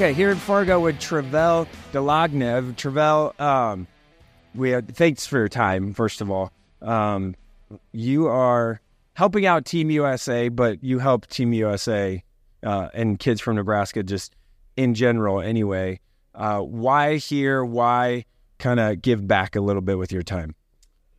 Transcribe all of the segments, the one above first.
Okay, here in Fargo with Tervel Dlagnev. Tervel, um, we have, thanks for your time. First of all, um, you are helping out Team USA, but you help Team USA uh, and kids from Nebraska just in general. Anyway, uh, why here? Why kind of give back a little bit with your time?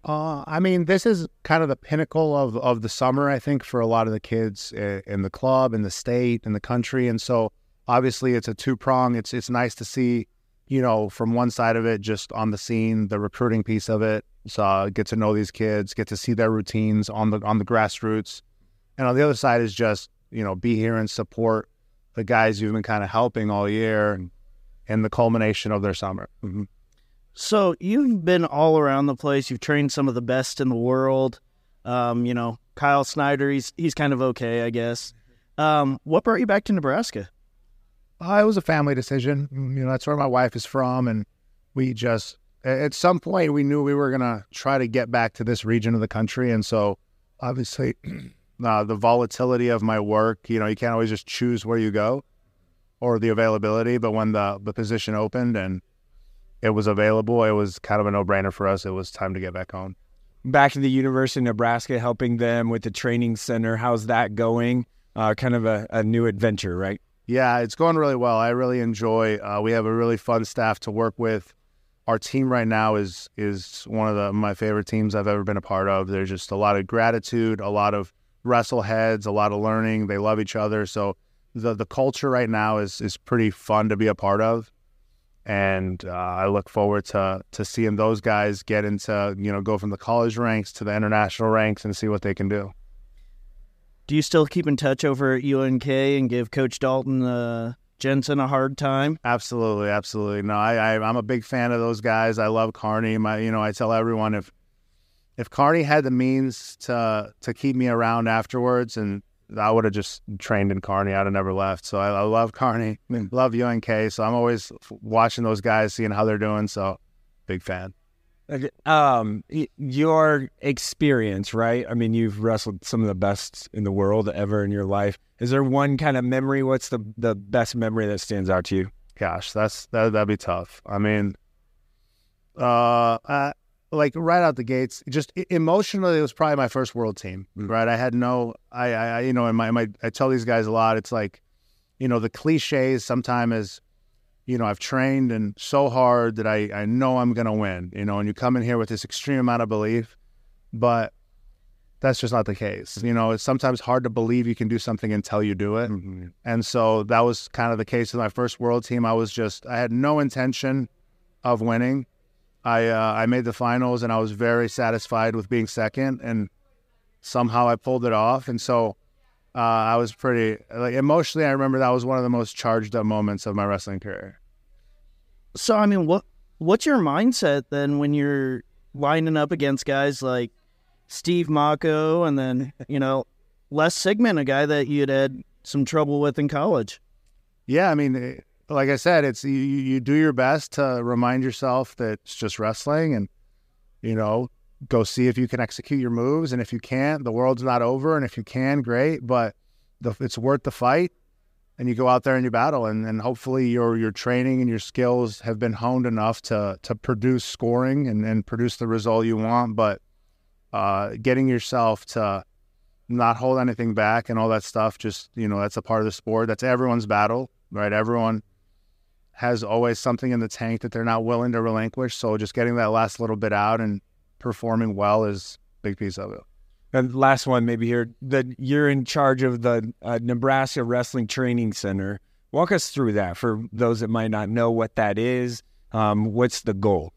Uh, I mean, this is kind of the pinnacle of, of the summer, I think, for a lot of the kids in the club, in the state, in the country. And so obviously it's a two prong. It's it's nice to see, you know, from one side of it, just on the scene, the recruiting piece of it. So uh, get to know these kids, get to see their routines on the on the grassroots. And on the other side is just, you know, be here and support the guys you've been kind of helping all year and the culmination of their summer. Mm-hmm. So you've been all around the place. You've trained some of the best in the world. Um, you know, Kyle Snyder, he's he's kind of okay, I guess. Um, what brought you back to Nebraska? Uh, it was a family decision. Mm, you know, that's where my wife is from, and we just at some point we knew we were gonna try to get back to this region of the country, and so obviously uh, the volatility of my work. You know, you can't always just choose where you go or the availability, but when the the position opened and it was available, it was kind of a no brainer for us. It was time to get back home. Back to the University of Nebraska, helping them with the training center. How's that going? Uh, kind of a, a, new adventure, right? Yeah, it's going really well. I really enjoy. Uh, we have a really fun staff to work with. Our team right now is is one of the my favorite teams I've ever been a part of. There's just a lot of gratitude, a lot of wrestle heads, a lot of learning. They love each other, so the the culture right now is is pretty fun to be a part of and uh, I look forward to to seeing those guys get into you know go from the college ranks to the international ranks and see what they can do. Do you still keep in touch over at UNK and give Coach Dalton uh, Jensen a hard time? Absolutely, absolutely. No, I, I am a big fan of those guys. I love Kearney. My you know I tell everyone if if Kearney had the means to to keep me around afterwards and I would have just trained in Kearney. I'd have never left. So I, I love Kearney, love UNK. So I'm always watching those guys, seeing how they're doing. So big fan. Um, your experience, right? I mean, you've wrestled some of the best in the world ever in your life. Is there one kind of memory? What's the the best memory that stands out to you? Gosh, that's that that'd be tough. I mean, uh, I, like right out the gates, just emotionally, it was probably my first world team. Mm. Right, I had no, I, I, you know, in my, my, I tell these guys a lot. It's like, you know, the cliches sometimes is, you know, I've trained and so hard that I, I know I'm gonna win. You know, and you come in here with this extreme amount of belief, but that's just not the case. You know, it's sometimes hard to believe you can do something until you do it. Mm-hmm. And so that was kind of the case with my first world team. I was just, I had no intention of winning. I uh, I made the finals and I was very satisfied with being second and somehow I pulled it off and so uh, I was pretty like emotionally I remember that was one of the most charged up moments of my wrestling career. So I mean what what's your mindset then when you're lining up against guys like Steve Mocco and then you know Les Sigmund a guy that you'd had some trouble with in college? Yeah, I mean like I said, it's you, you do your best to remind yourself that it's just wrestling and, you know, go see if you can execute your moves. And if you can't, the world's not over. And if you can, great. But the, it's worth the fight. And you go out there and you battle. And, and hopefully your your training and your skills have been honed enough to to produce scoring and, and produce the result you want. But uh, getting yourself to not hold anything back and all that stuff, just, you know, that's a part of the sport. That's everyone's battle, right? Everyone has always something in the tank that they're not willing to relinquish. So just getting that last little bit out and performing well is a big piece of it. And last one, maybe here, that you're in charge of the uh, Nebraska Wrestling Training Center. Walk us through that for those that might not know what that is. Um, what's the goal?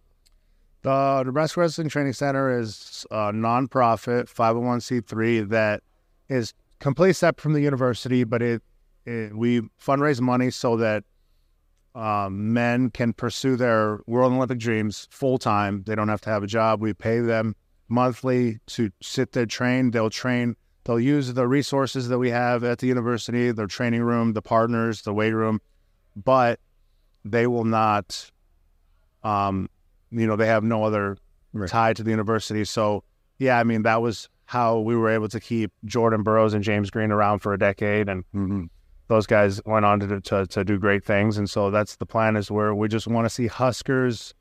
The Nebraska Wrestling Training Center is a nonprofit 501c3 that is completely separate from the university, but it, it we fundraise money so that um, men can pursue their World Olympic dreams full time. They don't have to have a job. We pay them monthly to sit there, train. They'll train. They'll use the resources that we have at the university, their training room, the partners, the weight room, but they will not. Um, you know, they have no other right. tie to the university. So, yeah, I mean, that was how we were able to keep Jordan Burroughs and James Green around for a decade, and. Mm-hmm those guys went on to, to to do great things, and so that's the plan. Is where we just want to see Huskers.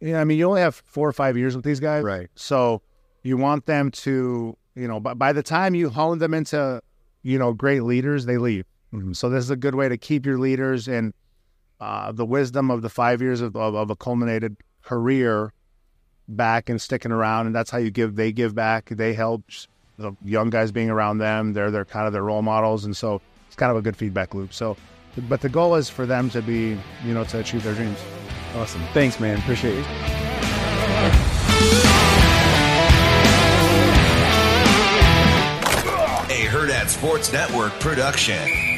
Yeah, I mean, you only have four or five years with these guys, Right. So you want them to, you know, by, by the time you hone them into, you know, great leaders, they leave. So this is a good way to keep your leaders and uh, the wisdom of the five years of, of, of a culminated career back and sticking around, and that's how you give. They give back. They help the young guys being around them. They're they're kind of their role models, and so it's kind of a good feedback loop. So, but the goal is for them to be, you know, to achieve their dreams. Awesome. Thanks, man. Appreciate you. A Hurrdat Sports Network production.